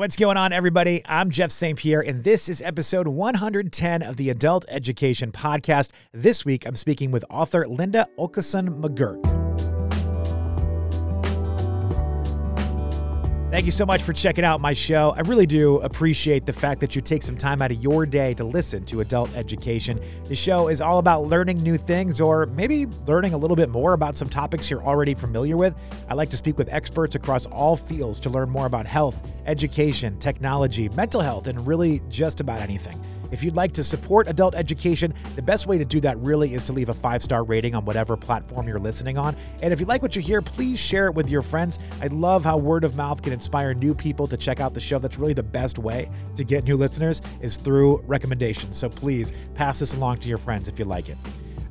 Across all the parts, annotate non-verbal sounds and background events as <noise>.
What's going on, everybody? I'm Jeff St. Pierre, and this is episode 110 of the Adult Education Podcast. This week, I'm speaking with author Linda Åkesson McGurk. Thank you so much for checking out my show. I really do appreciate the fact that you take some time out of your day to listen to adult education. The show is all about learning new things or maybe learning a little bit more about some topics you're already familiar with. I like to speak with experts across all fields to learn more about health, education, technology, mental health, and really just about anything. If you'd like to support adult education, the best way to do that really is to leave a five star rating on whatever platform you're listening on. And if you like what you hear, please share it with your friends. I love how word of mouth can inspire new people to check out the show. That's really the best way to get new listeners is through recommendations. So please pass this along to your friends if you like it.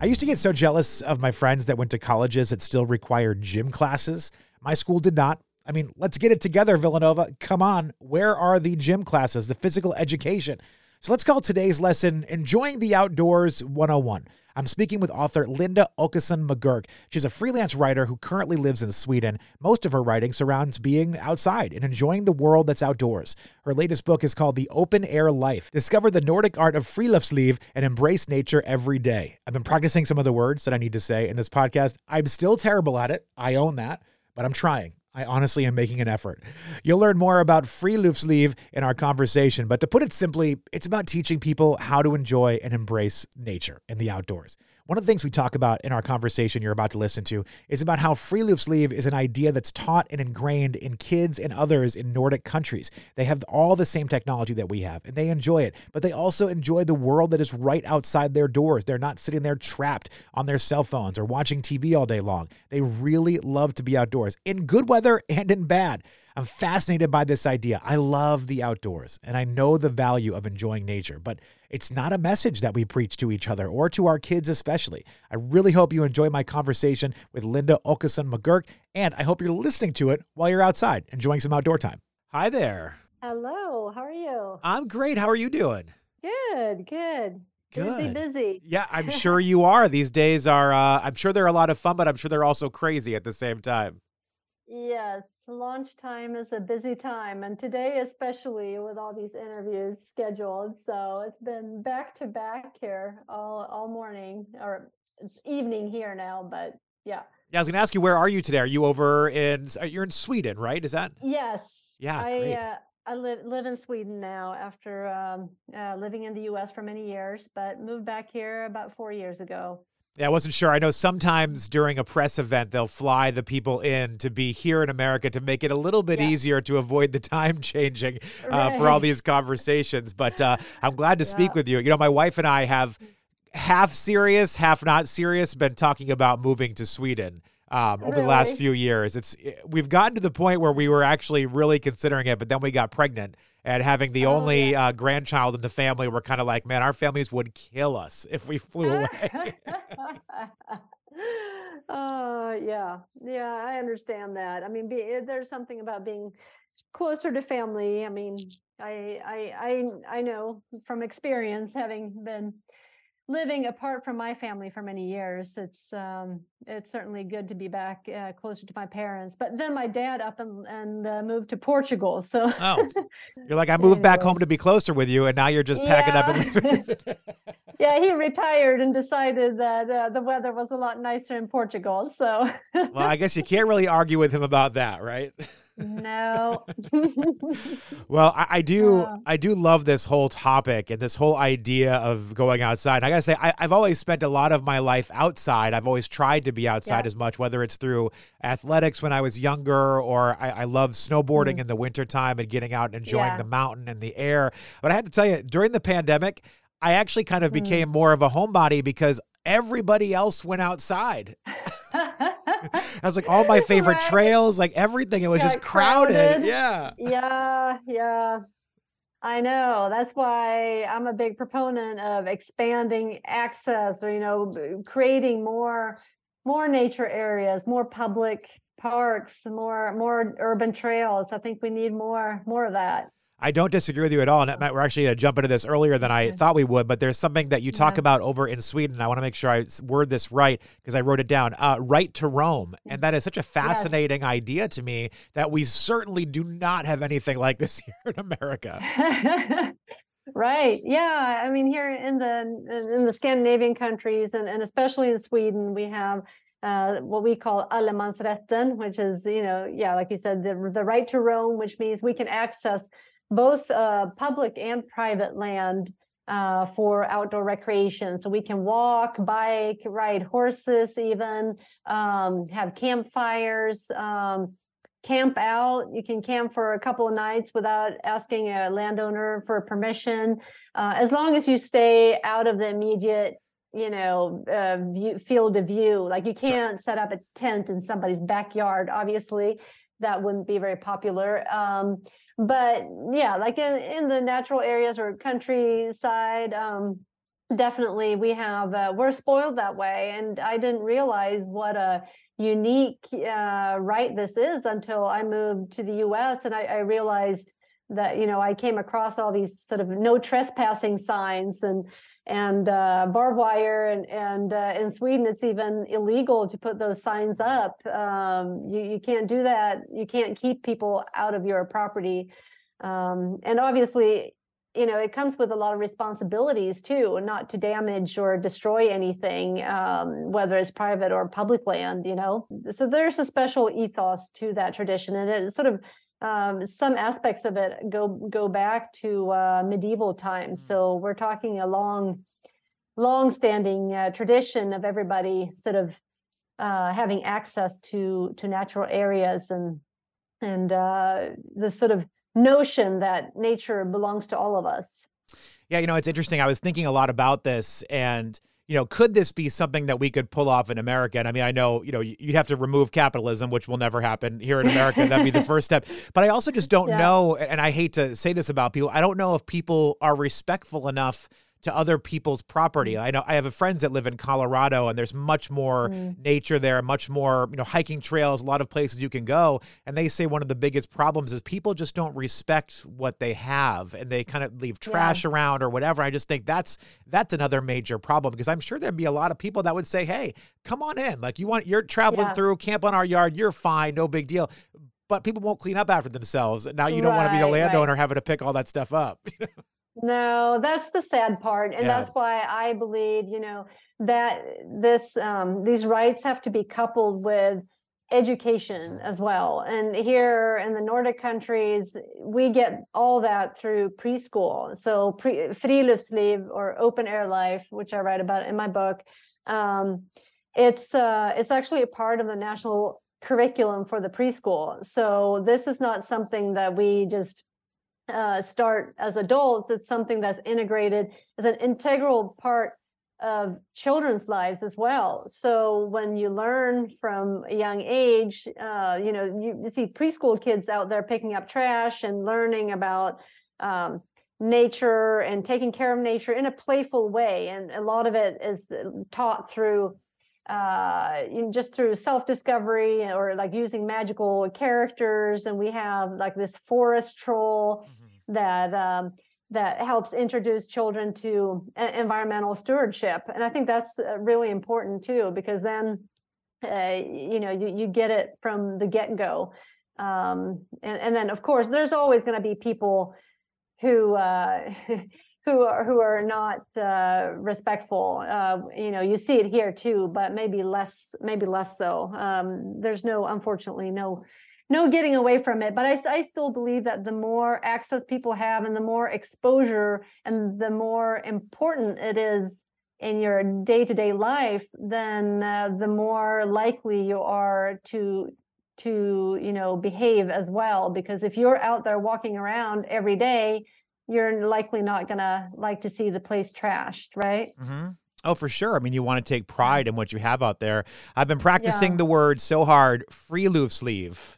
I used to get so jealous of my friends that went to colleges that still required gym classes. My school did not. I mean, let's get it together, Villanova. Come on. Where are the gym classes, the physical education? So let's call today's lesson Enjoying the Outdoors 101. I'm speaking with author Linda Åkesson McGurk. She's a freelance writer who currently lives in Sweden. Most of her writing surrounds being outside and enjoying the world that's outdoors. Her latest book is called The Open Air Life. Discover the Nordic art of friluftsliv and embrace nature every day. I've been practicing some of the words that I need to say in this podcast. I'm still terrible at it. I own that, but I'm trying. I honestly am making an effort. You'll learn more about friluftsliv in our conversation, but to put it simply, it's about teaching people how to enjoy and embrace nature and the outdoors. One of the things we talk about in our conversation you're about to listen to is about how friluftsliv is an idea that's taught and ingrained in kids and others in Nordic countries. They have all the same technology that we have and they enjoy it, but they also enjoy the world that is right outside their doors. They're not sitting there trapped on their cell phones or watching TV all day long. They really love to be outdoors in good weather and in bad. I'm fascinated by this idea. I love the outdoors and I know the value of enjoying nature, but it's not a message that we preach to each other or to our kids, especially. I really hope you enjoy my conversation with Linda Åkesson McGurk, and I hope you're listening to it while you're outside enjoying some outdoor time. Hi there. Hello, how are you? I'm great. How are you doing? Good, good. Good. Busy, busy. Yeah, I'm <laughs> sure you are. These days are, uh, I'm sure they're a lot of fun, but I'm sure they're also crazy at the same time. Yes, launch time is a busy time, and today especially with all these interviews scheduled. So it's been back to back here all all morning, or it's evening here now. But yeah. Yeah, I was going to ask you, where are you today? Are you over in? You're in Sweden, right? Is that? Yes. Yeah, I uh, I live live in Sweden now after um, uh, living in the U.S. for many years, but moved back here about four years ago. Yeah, I wasn't sure. I know sometimes during a press event, they'll fly the people in to be here in America to make it a little bit Yeah. easier to avoid the <laughs> time changing uh, for all these conversations. But uh, I'm glad to speak with you. You know, my wife and I have half serious, half not serious, been talking about moving to Sweden. Um, over the last few years, it's we've gotten to the point where we were actually really considering it, but then we got pregnant and having the Oh, only yeah. uh, grandchild in the family, we're kind of like, man, our families would kill us if we flew <laughs> away. uh yeah yeah i understand that i mean be, eh, there's something about being closer to family i mean I, I i i know from experience having been living apart from my family for many years it's um it's certainly good to be back uh, closer to my parents but then my dad up and and uh, moved to portugal so Oh, You're like, I <laughs> moved back home to be closer with you, and now you're just packing up and Yeah. leaving. <laughs> yeah he retired and decided that uh, the weather was a lot nicer in portugal so well, I guess you can't really argue with him about that, right? <laughs> no <laughs> Well, I, I do. I do love this whole topic and this whole idea of going outside. I gotta say, I, I've always spent a lot of my life outside. I've always tried to be outside Yeah. as much, whether it's through athletics when I was younger, or I, I love snowboarding Mm. in the wintertime and getting out and enjoying Yeah. the mountain and the air. But I have to tell you, during the pandemic, I actually kind of Mm. became more of a homebody because everybody else went outside. <laughs> <laughs> I was like all my favorite Right. trails, like everything. It was just crowded. crowded. Yeah. yeah yeah i know that's why i'm a big proponent of expanding access or you know creating more more nature areas more public parks more more urban trails i think we need more more of that I don't disagree with you at all. And Matt, we're actually going to jump into this earlier than I thought we would, but there's something that you talk Yeah. about over in Sweden. I want to make sure I word this right because I wrote it down. Uh, right to roam. And that is such a fascinating idea to me that we certainly do not have anything like this <laughs> here in America. <laughs> Right. Yeah. I mean, here in the in in the Scandinavian countries and, and especially in Sweden, we have uh, what we call allemansrätten, which is, you know, yeah, like you said, the, the right to roam, which means we can access both uh, public and private land uh, for outdoor recreation. So we can walk, bike, ride horses, even um, have campfires. Um, camp out. You can camp for a couple of nights without asking a landowner for permission, uh, as long as you stay out of the immediate, you know, uh, view, field of view. Like you can't set up a tent in somebody's backyard. Obviously, that wouldn't be very popular. Um, but yeah, like in, in the natural areas or countryside, um, definitely we have uh, we're spoiled that way and i didn't realize what a unique uh, right this is until i moved to the us and I, I realized that you know i came across all these sort of no trespassing signs and and uh, barbed wire and and uh, in sweden it's even illegal to put those signs up. Um, you, you can't do that. You can't keep people out of your property. Um, and obviously you know it comes with a lot of responsibilities too not to damage or destroy anything um, whether it's private or public land you know? So there's a special ethos to that tradition and it sort of um, some aspects of it go go back to uh, medieval times Mm. so we're talking a long long standing uh, tradition of everybody sort of uh, having access to to natural areas and and uh, the sort of notion that nature belongs to all of us. Yeah, you know, it's interesting. I was thinking a lot about this and you know, could this be something that we could pull off in America? And I mean, I know, you know, you'd have to remove capitalism, which will never happen here in America. That'd be the <laughs> first step. But I also just don't Yeah. know, and I hate to say this about people, I don't know if people are respectful enough to other people's property. I know I have friends that live in Colorado and there's much more Mm. nature there, much more, you know, hiking trails, a lot of places you can go. And they say one of the biggest problems is people just don't respect what they have and they kind of leave Yeah. trash around or whatever. I just think that's that's another major problem because I'm sure there'd be a lot of people that would say, "Hey, come on in. Like you want you're traveling Yeah. through camp on our yard, you're fine, no big deal." But people won't clean up after themselves. Now you don't want to be the Right, right. landowner having to pick all that stuff up. <laughs> No, that's the sad part, and Yeah. that's why I believe, you know, that this um, these rights have to be coupled with education as well. And here in the Nordic countries, we get all that through preschool. So pre- friluftsliv or open air life, which I write about in my book, um, it's uh, it's actually a part of the national curriculum for the preschool. So this is not something that we just uh, start as adults. It's something that's integrated as an integral part of children's lives as well. So when you learn from a young age, uh, you know, you, see preschool kids out there picking up trash and learning about um, nature and taking care of nature in a playful way. And a lot of it is taught through uh just through self-discovery or like using magical characters and we have like this forest troll that um, that helps introduce children to environmental stewardship. And i think that's uh, really important too because then uh, you know you, you get it from the get-go. Um, and, and then of course there's always going to be people who uh, <laughs> who are who are not uh, respectful. Uh, you know you see it here too but maybe less maybe less so. Um, there's no unfortunately no no getting away from it but I still believe that the more access people have and the more exposure and the more important it is in your day-to-day life then uh, the more likely you are to to you know behave as well because if you're out there walking around every day you're likely not gonna like to see the place trashed right hmm Oh, for sure. I mean, you want to take pride in what you have out there. I've been practicing Yeah. the word so hard, free loose sleeve.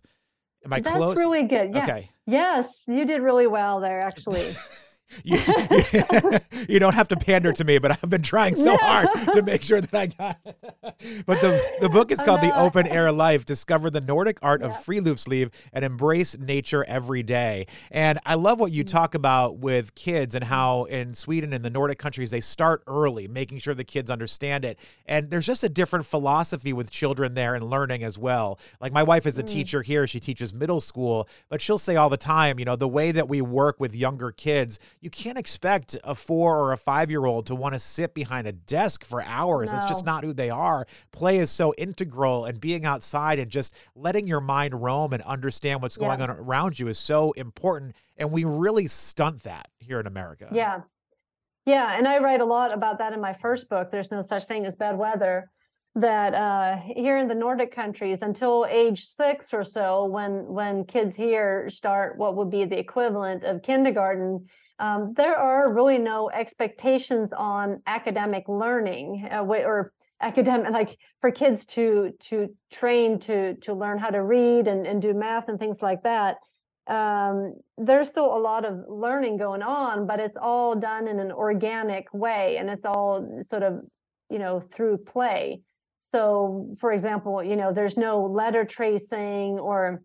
Am I that's close? really good yeah Okay. yes you did really well there actually <laughs> you, <laughs> you, don't have to pander to me, but I've been trying so hard to make sure that I got. it. but the the book is oh, called oh, no. The Open Air Life: Discover the Nordic Art yeah. of Friluftsliv and Embrace Nature Every Day. And I love what you mm-hmm. talk about with kids and how in Sweden and the Nordic countries they start early, making sure the kids understand it. And there's just a different philosophy with children there and learning as well. Like my wife is a mm. teacher here; she teaches middle school, but she'll say all the time, you know, the way that we work with younger kids you can't expect a four or a five year old to want to sit behind a desk for hours. No. It's just not who they are. Play is so integral, and being outside and just letting your mind roam and understand what's going yeah. on around you is so important. And we really stunt that here in America. Yeah. Yeah. And I write a lot about that in my first book. There's no such thing as bad weather that uh, here in the Nordic countries, until age six or so, when when kids here start what would be the equivalent of kindergarten, um, there are really no expectations on academic learning uh, or academic like for kids to to train to to learn how to read and, and do math and things like that. Um, there's still a lot of learning going on but it's all done in an organic way and it's all sort of you know through play. So for example you know there's no letter tracing or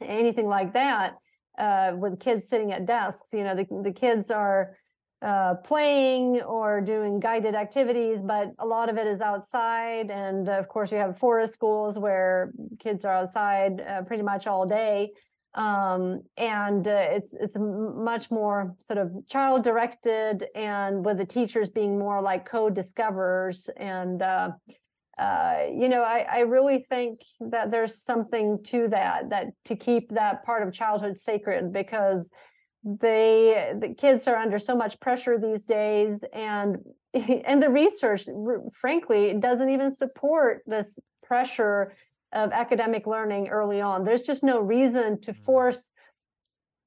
mm-hmm. anything like that uh, with kids sitting at desks. You know, the, the kids are uh, playing or doing guided activities, but a lot of it is outside. And of course, you have forest schools where kids are outside uh, pretty much all day. Um, and uh, it's it's much more sort of child directed, and with the teachers being more like co-discoverers and uh, you know, I, I really think that there's something to that, that to keep that part of childhood sacred because they the kids are under so much pressure these days and <laughs> and the research frankly doesn't even support this pressure of academic learning early on there's just no reason to mm. force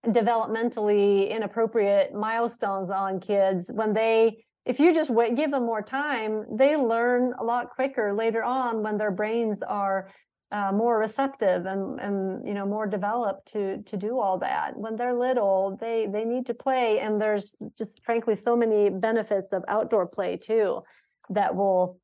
developmentally inappropriate milestones on kids when they if you just wait, give them more time, they learn a lot quicker later on when their brains are uh, more receptive and, and you know more developed to to do all that. When they're little, they they need to play, and there's just frankly so many benefits of outdoor play too that will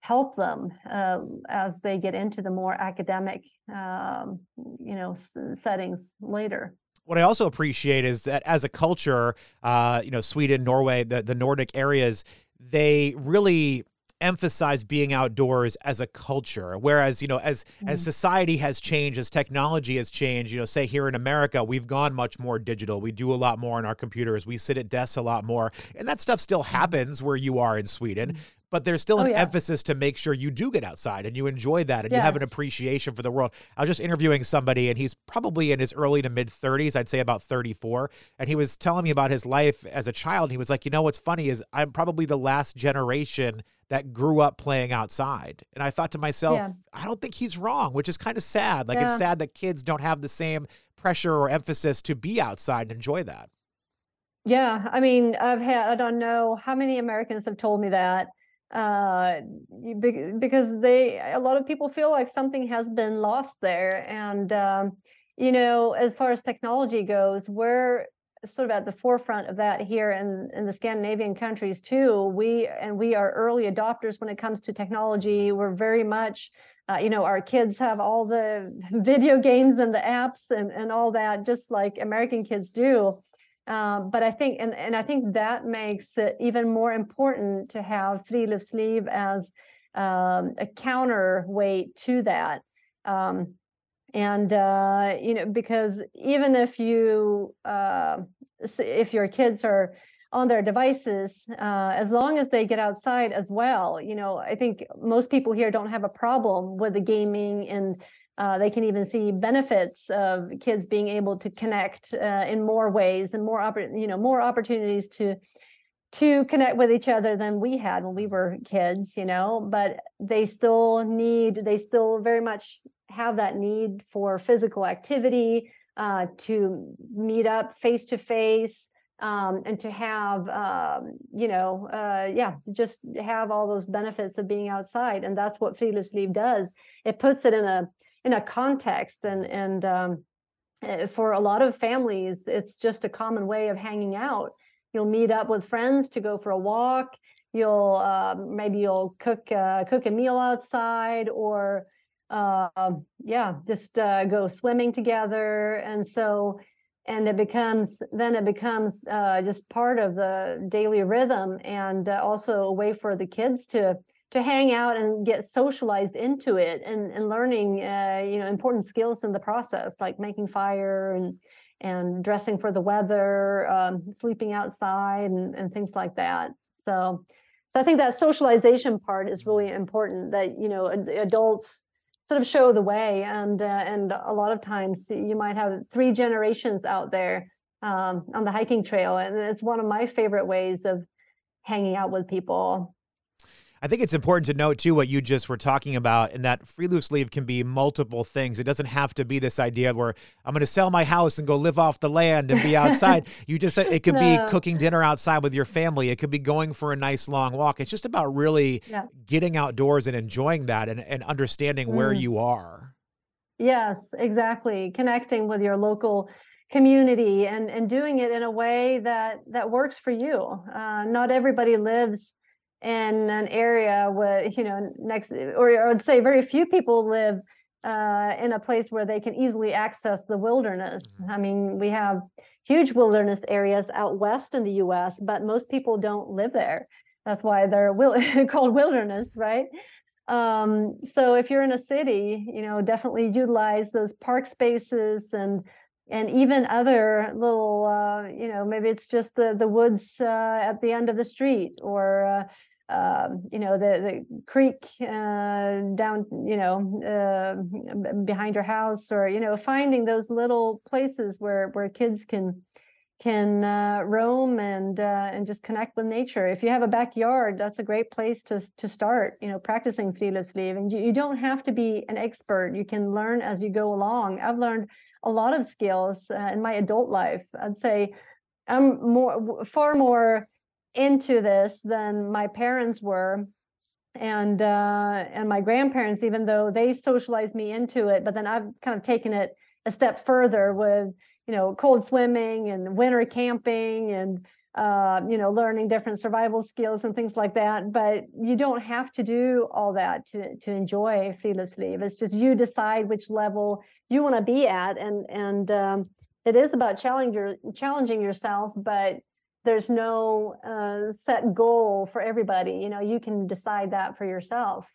help them uh, as they get into the more academic um, you know s- settings later what I also appreciate is that as a culture, uh, you know, Sweden, Norway, the, the Nordic areas, they really emphasize being outdoors as a culture. Whereas you know as mm. as society has changed as technology has changed you know say here in america we've gone much more digital. We do a lot more on our computers. We sit at desks a lot more. And that stuff still mm-hmm. happens where you are in sweden. Mm but there's still oh, an oh, yeah. emphasis to make sure you do get outside and you enjoy that and yes. you have an appreciation for the world. I was just interviewing somebody and he's probably in his early to mid 30s, I'd say about 34, and he was telling me about his life as a child. He was like, "You know what's funny is I'm probably the last generation that grew up playing outside." And I thought to myself, yeah. I don't think he's wrong, which is kind of sad. Like yeah. it's sad that kids don't have the same pressure or emphasis to be outside and enjoy that. Yeah, I mean, I've had I don't know how many Americans have told me that uh, because they a lot of people feel like something has been lost there and um, you know as far as technology goes we're sort of at the forefront of that here in, in the Scandinavian countries too. We and we are early adopters when it comes to technology. We're very much, uh, you know, our kids have all the <laughs> video games and the apps and, and all that, just like American kids do. Um, but I think, and, and I think that makes it even more important to have friluftsliv as um, a counterweight to that. Um, and uh, you know, because even if you, uh, if your kids are on their devices, uh, as long as they get outside as well, you know, I think most people here don't have a problem with the gaming and uh, they can even see benefits of kids being able to connect uh, in more ways and more oppor- you know more opportunities to to connect with each other than we had when we were kids you know? But they still need they still very much have that need for physical activity uh, to meet up face to face and to have um, you know uh, yeah just have all those benefits of being outside and that's what friluftsliv does. It puts it in a in a context and and um, eh, for a lot of families it's just a common way of hanging out. You'll meet up with friends to go for a walk. You'll uh, maybe you'll cook uh, cook a meal outside or uh, yeah just uh, go swimming together. And so and it becomes then it becomes uh, just part of the daily rhythm and uh, also a way for the kids to to hang out and get socialized into it and, and learning you know important skills in the process like making fire and and dressing for the weather um, sleeping outside and, and things like that. So so i think that socialization part is really important that you know adults sort of show the way. And uh, and a lot of times you might have three generations out there um, on the hiking trail. And it's one of my favorite ways of hanging out with people I think it's important to note too what you just were talking about, and that friluftsliv can be multiple things. It doesn't have to be this idea where I'm going to sell my house and go live off the land and be <laughs> outside. you just it could no. be cooking dinner outside with your family. It could be going for a nice long walk. It's just about really yeah. getting outdoors and enjoying that and, and understanding mm. where you are. Yes, exactly. Connecting with your local community and and doing it in a way that that works for you. Uh, not everybody lives in an area where you know next or I would say very few people live uh, in a place where they can easily access the wilderness. Mm-hmm. I mean, we have huge wilderness areas out west in the U.S., but most people don't live there. That's why they're will- <laughs> called wilderness, right? Um, so if you're in a city, you know, definitely utilize those park spaces and and even other little, uh, you know, maybe it's just the the woods uh, at the end of the street or uh, um, you know the the creek uh, down you know uh, behind your house or you know finding those little places where where kids can can uh, roam and uh, and just connect with nature. If you have a backyard that's a great place to to start you know practicing friluftsliv. And you, you don't have to be an expert. You can learn as you go along. I've learned a lot of skills uh, in my adult life. I'd say i'm more far more into this than my parents were. And uh, and my grandparents even though they socialized me into it but then i've kind of taken it a step further with you know cold swimming and winter camping and uh, you know learning different survival skills and things like that. But you don't have to do all that to to enjoy friluftsliv it's just you decide which level you want to be at. And and um, it is about challenging challenging yourself but there's no uh, set goal for everybody. You know, you can decide that for yourself.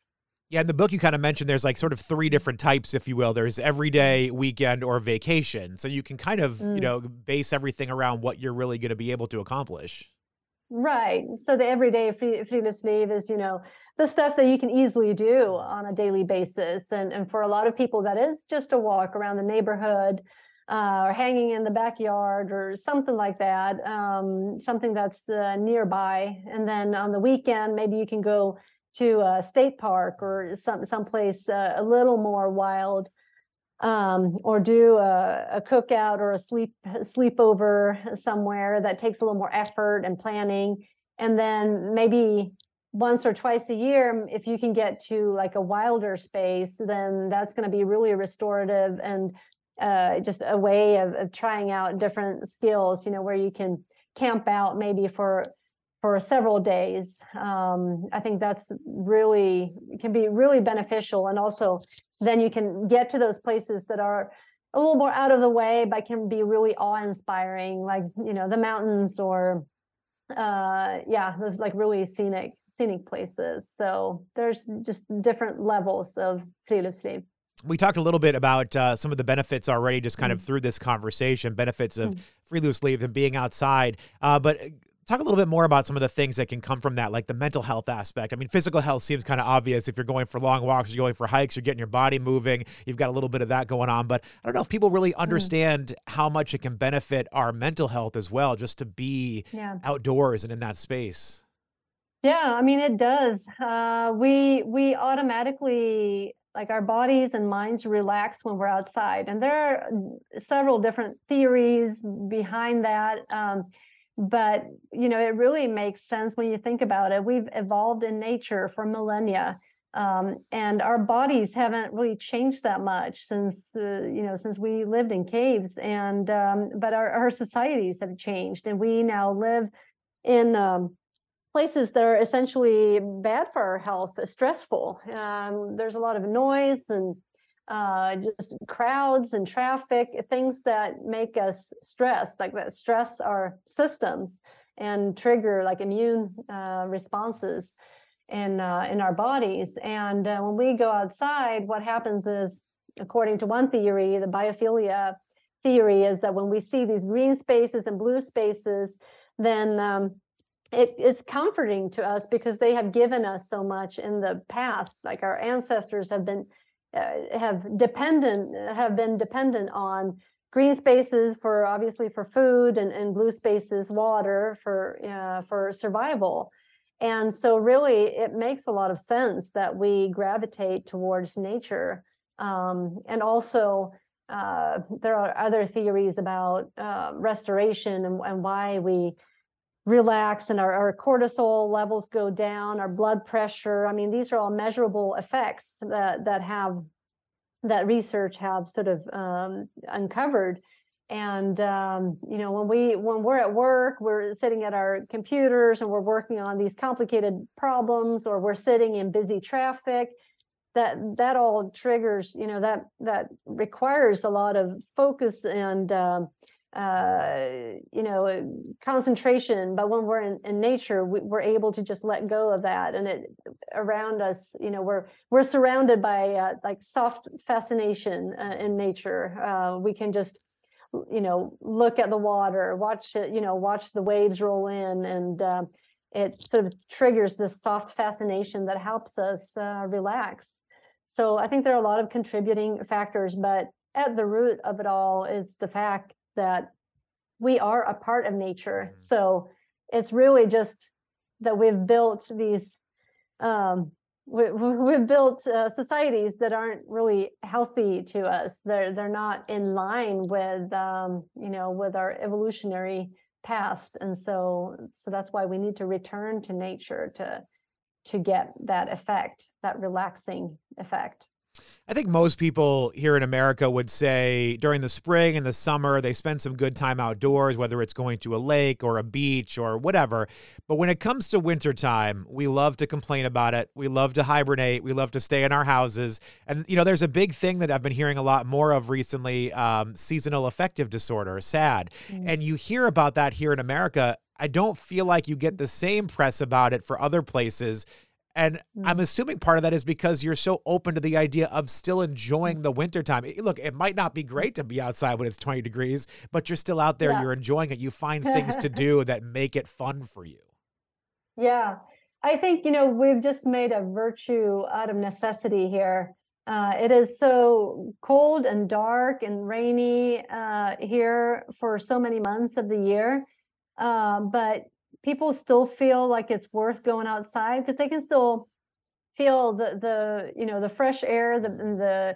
Yeah, in the book you kind of mentioned there's like sort of three different types, if you will. There's everyday, weekend, or vacation. So you can kind of, mm. you know, base everything around what you're really going to be able to accomplish. Right. So the everyday free friluftsliv is, you know, the stuff that you can easily do on a daily basis. And and for a lot of people that is just a walk around the neighborhood, uh, or hanging in the backyard or something like that, um, something that's uh, nearby. And then on the weekend, maybe you can go to a state park or some someplace uh, a little more wild, um, or do a, a, cookout or a sleep sleepover somewhere that takes a little more effort and planning. And then maybe once or twice a year, if you can get to like a wilder space, then that's going to be really restorative and uh, just a way of, of trying out different skills, you know, where you can camp out maybe for for several days. Um, I think that's really can be really beneficial, and also then you can get to those places that are a little more out of the way, but can be really awe-inspiring, like you know the mountains or uh, yeah, those like really scenic scenic places. So there's just different levels of friluftsliv we talked a little bit about uh, some of the benefits already, just kind mm. of through this conversation, benefits of mm. free loose leaves and being outside. Uh, but uh, talk a little bit more about some of the things that can come from that, like the mental health aspect. I mean, physical health seems kind of obvious. If you're going for long walks, you're going for hikes, you're getting your body moving, you've got a little bit of that going on. But I don't know if people really mm. understand mm. how much it can benefit our mental health as well, just to be yeah. outdoors and in that space. Yeah, I mean it does. Uh, we we automatically like our bodies and minds relax when we're outside and there are several different theories behind that um, but you know it really makes sense when you think about it. We've evolved in nature for millennia um, and our bodies haven't really changed that much since uh, you know since we lived in caves and um, but our, our societies have changed and we now live in um, places that are essentially bad for our health, stressful. Um, there's a lot of noise and uh, just crowds and traffic, things that make us stress, like that stress our systems and trigger like immune uh, responses in uh, in our bodies. And uh, when we go outside, what happens is, according to one theory, the biophilia theory, is that when we see these green spaces and blue spaces, then um, it, it's comforting to us because they have given us so much in the past. Like our ancestors have been uh, have dependent have been dependent on green spaces for obviously for food and, and blue spaces water for uh, for survival and so really it makes a lot of sense that we gravitate towards nature um, and also uh, there are other theories about uh, restoration and, and, why we relax and our, our, cortisol levels go down, our blood pressure. I mean, these are all measurable effects that that have that research have sort of um, uncovered. And um, you know, when we when we're at work, we're sitting at our computers and we're working on these complicated problems, or we're sitting in busy traffic. That that all triggers, you know, that that requires a lot of focus and um, uh, you know uh, concentration but when we're in, in nature we, are able to just let go of that and it around us you know we're we're surrounded by uh, like soft fascination uh, in nature. Uh, we can just you know look at the water watch it you know watch the waves roll in and uh, it sort of triggers this soft fascination that helps us relax. So i think there are a lot of contributing factors but at the root of it all is the fact that we are a part of nature. Mm-hmm. So it's really just that we've built these, um, <laughs> we, we've built uh, societies that aren't really healthy to us. They're they're not in line with um, you know with our evolutionary past, and so so that's why we need to return to nature to to get that effect, that relaxing effect. I think most people here in America would say during the spring and the summer, they spend some good time outdoors, whether it's going to a lake or a beach or whatever. But when it comes to wintertime, we love to complain about it. We love to hibernate. We love to stay in our houses. And, you know, there's a big thing that I've been hearing a lot more of recently um, seasonal affective disorder, SAD. Mm. And you hear about that here in America. I don't feel like you get the same press about it for other places. And mm. I'm assuming part of that is because you're so open to the idea of still enjoying the wintertime. Look, it might not be great to be outside when it's 20 degrees, but you're still out there, yeah. you're enjoying it. You find things to <laughs> do that make it fun for you. Yeah. I think, you know, we've just made a virtue out of necessity here. Uh, it is so cold and dark and rainy uh, here for so many months of the year. Uh, but people still feel like it's worth going outside because they can still feel the the you know the fresh air the the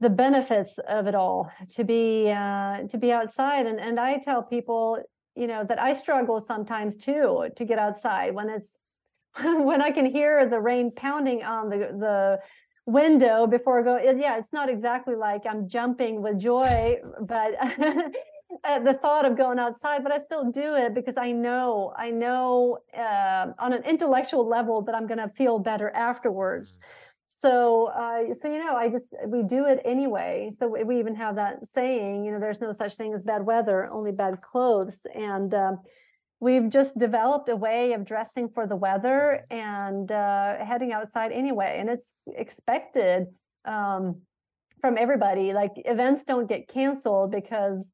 the benefits of it all to be uh, to be outside. And and I tell people you know that I struggle sometimes too to get outside when it's <laughs> when I can hear the rain pounding on the the window before I go. Yeah it's not exactly like I'm jumping with joy but <laughs> the thought of going outside, but I still do it because I know, I know uh, on an intellectual level that I'm going to feel better afterwards. Mm-hmm. So, uh, so you know, I just we do it anyway. So we even have that saying, you know, there's no such thing as bad weather, only bad clothes, and um, we've just developed a way of dressing for the weather mm-hmm. and uh, heading outside anyway, and it's expected um, from everybody. Like events don't get canceled because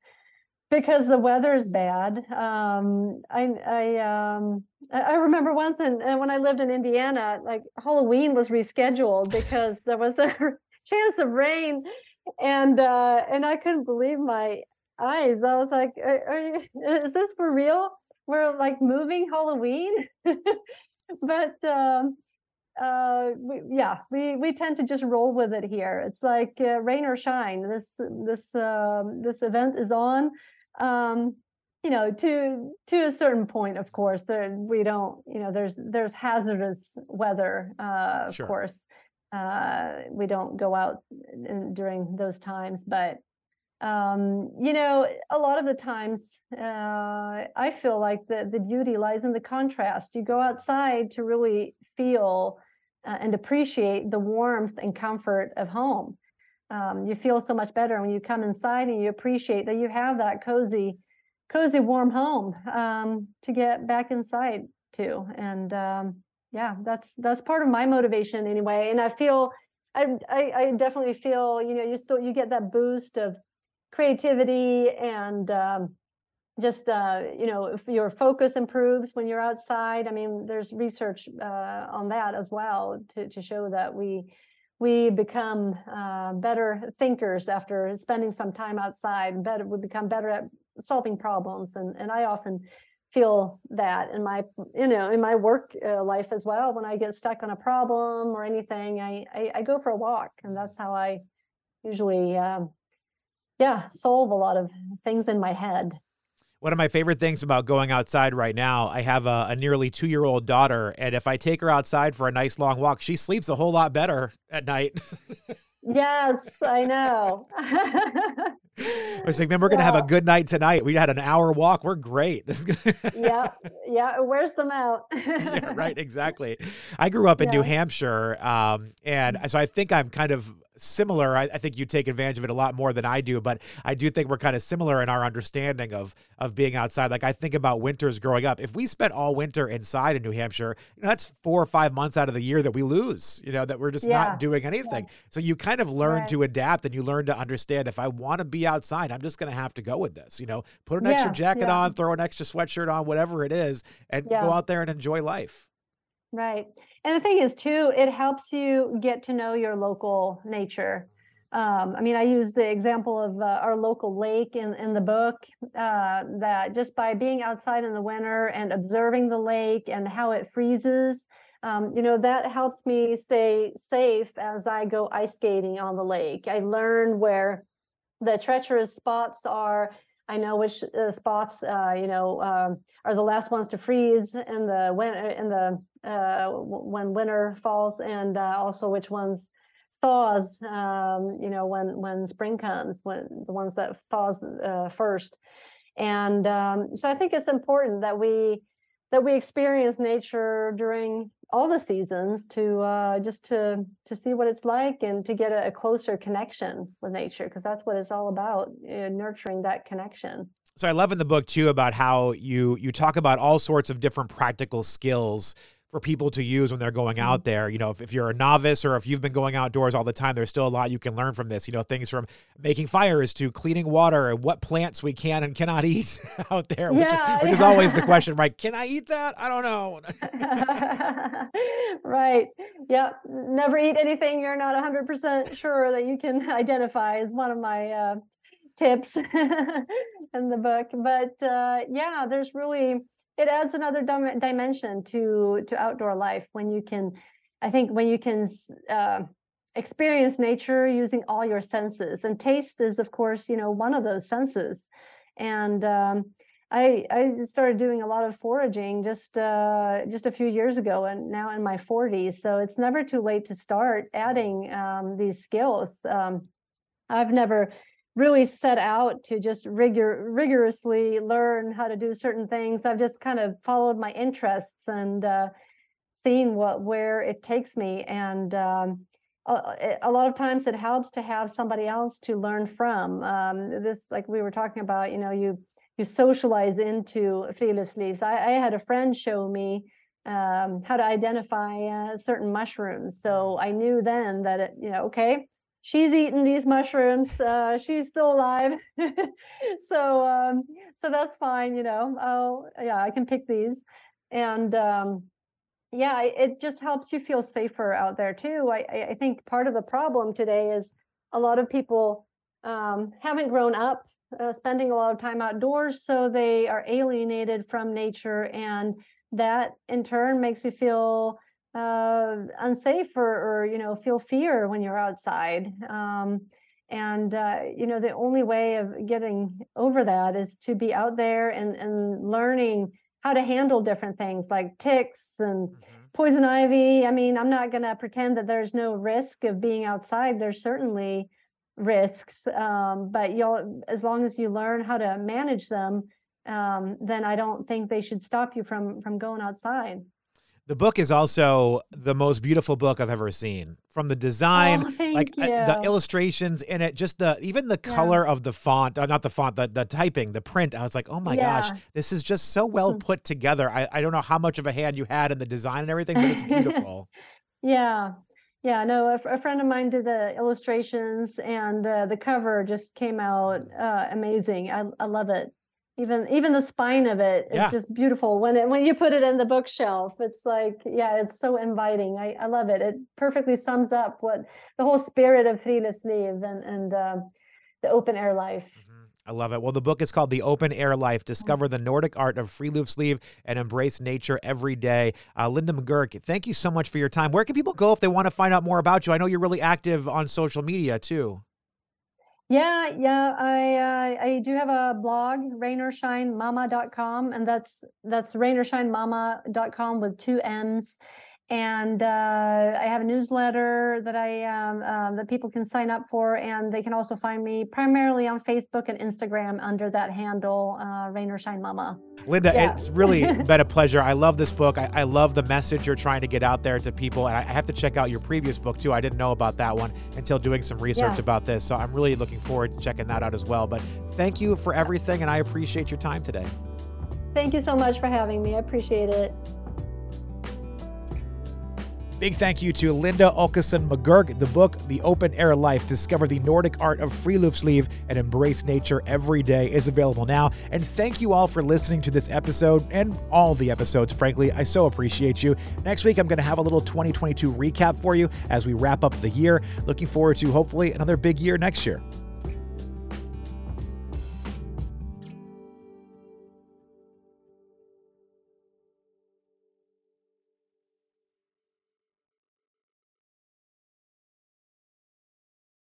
because the weather is bad. Um, I I um, I remember once in, uh, when I lived in Indiana, like Halloween was rescheduled because there was a <laughs> chance of rain, and uh, and I couldn't believe my eyes. I was like, are, are you, <laughs> "Is this for real? We're like moving Halloween?" <laughs> but um, uh, we, yeah, we we tend to just roll with it here. It's like uh, rain or shine. This this um, this event is on um, you know to to a certain point of course there we don't you know there's there's hazardous weather uh sure. of course uh we don't go out in, during those times but um, you know, a lot of the times uh, I feel like the, the beauty lies in the contrast. You go outside to really feel uh, and appreciate the warmth and comfort of home. Um, you feel so much better when you come inside and you appreciate that you have that cozy, cozy, warm home um, to get back inside to. And um, yeah, that's that's part of my motivation anyway. And I feel, I, I, I definitely feel, you know, you still you get that boost of creativity and um, just uh, you know if your focus improves when you're outside i mean there's research uh, on that as well to, to show that we we become uh, better thinkers after spending some time outside better we become better at solving problems and and i often feel that in my you know in my work uh, life as well. When i get stuck on a problem or anything i i, I go for a walk and that's how i usually um, yeah solve a lot of things in my head one of my favorite things about going outside right now, I have a, a nearly two year old daughter. And if I take her outside for a nice long walk, she sleeps a whole lot better at night. <laughs> yes, I know. <laughs> I was like, man, we're going to have a good night tonight. We had an hour walk. We're great. <laughs> yeah. Yeah. Where's the mount? yeah, right. Exactly. <laughs> I grew up in yeah. New Hampshire. Um, and so I think I'm kind of similar. I, I, think you take advantage of it a lot more than I do, but I do think we're kind of similar in our understanding of of being outside. Like I think about winters growing up. If we spent all winter inside in New Hampshire, you know, that's four or five months out of the year that we lose. You know, that we're just yeah. not doing anything. So you kind of learn right. to adapt and you learn to understand. If I want to be outside, I'm just going to have to go with this. You know, put an yeah. extra jacket on, throw an extra sweatshirt on, whatever it is, and go out there and enjoy life. Right. And the thing is, too, it helps you get to know your local nature. Um, I mean, I use the example of uh, our local lake in, in the book uh, that just by being outside in the winter and observing the lake and how it freezes, um, you know, that helps me stay safe as I go ice skating on the lake. I learn where the treacherous spots are I know which uh, spots, uh, you know, um, are the last ones to freeze in the when in the uh, when winter falls, and uh, also which ones thaws. Um, you know, when when spring comes, when the ones that thaws uh, first. And um, so I think it's important that we that we experience nature during all the seasons to uh, just to to see what it's like and to get a, a closer connection with nature because that's what it's all about uh, nurturing that connection. So i love in the book too about how you you talk about all sorts of different practical skills for people to use when they're going mm-hmm. out there. You know, if, if you're a novice or if you've been going outdoors all the time, there's still a lot you can learn from this. You know, things from making fires to cleaning water and what plants we can and cannot eat <laughs> out there, which, yeah, is, which yeah. is always the question, right? Can I eat that? I don't know. <laughs> <laughs> right. Yep. Never eat anything you're not 100% sure that you can identify is one of my uh, tips in the book. But uh, yeah, there's really it adds another dim- dimension to to outdoor life when you can i think when you can uh, experience nature using all your senses and taste is of course you know one of those senses and um, I, I started doing a lot of foraging just uh, just a few years ago, and now in my 40s. So it's never too late to start adding um, these skills. Um, I've never really set out to just rigor rigorously learn how to do certain things. I've just kind of followed my interests and uh, seen what where it takes me. And um, a, a, lot of times it helps to have somebody else to learn from. Um, this, like we were talking about, you know, you you socialize into friluftsliv. I, I had a friend show me um, how to identify uh, certain mushrooms. So I knew then that it, you know, okay, she's eating these mushrooms. Uh, she's still alive. <laughs> so, um, so that's fine, you know, oh yeah, I can pick these. And, um, yeah, it just helps you feel safer out there too. I, I think part of the problem today is a lot of people um, haven't grown up uh, spending a lot of time outdoors, so they are alienated from nature, and that in turn makes you feel uh, unsafe or, or, you know feel fear when you're outside um, and uh, you know the only way of getting over that is to be out there and, and learning how to handle different things like ticks and mm-hmm. poison ivy i mean i'm not going to pretend that there's no risk of being outside there's certainly risks. Um, but you'll, as long as you learn how to manage them, um, then I don't think they should stop you from from going outside. The book is also the most beautiful book I've ever seen. From the design, oh, like uh, the illustrations in it, just the even the yeah. color of the font, uh, not the font, the the typing, the print. I was like, oh my yeah. gosh, this is just so well put together. I, I don't know how much of a hand you had in the design and everything, but it's beautiful. <laughs> yeah. Yeah, no, a, a, friend of mine did the illustrations and uh, the cover just came out uh, amazing. I, I love it even even the spine of it is yeah. just beautiful when it when you put it in the bookshelf it's like yeah it's so inviting i, I love it it perfectly sums up what the whole spirit of friluftsliv and and uh, the open air life mm-hmm. I love it. Well, the book is called The Open Air Life Discover the Nordic Art of Friluftsliv and Embrace Nature Every Day. Uh, Linda McGurk, thank you so much for your time. Where can people go if they want to find out more about you? I know you're really active on social media too. Yeah, yeah, I uh, I do have a blog, rainorshinemamma.com, and that's that's rainorshinemamma.com with two M's and uh, I have a newsletter that I um, um, that people can sign up for, and they can also find me primarily on Facebook and Instagram under that handle, uh, Rain or Shine Mamma. Linda, yeah. it's really <laughs> been a pleasure. I love this book. I, I, love the message you're trying to get out there to people, and I, I, have to check out your previous book too. I didn't know about that one until doing some research yeah. about this, so I'm really looking forward to checking that out as well. But thank you for everything, and I appreciate your time today. Thank you so much for having me. I appreciate it. Big thank you to Linda Åkesson McGurk. The book, The Open Air Life Discover the Nordic Art of Friluftsliv and Embrace Nature Every Day, is available now. And thank you all for listening to this episode and all the episodes, frankly. I so appreciate you. Next week, I'm going to have a little 2022 recap for you as we wrap up the year. Looking forward to hopefully another big year next year.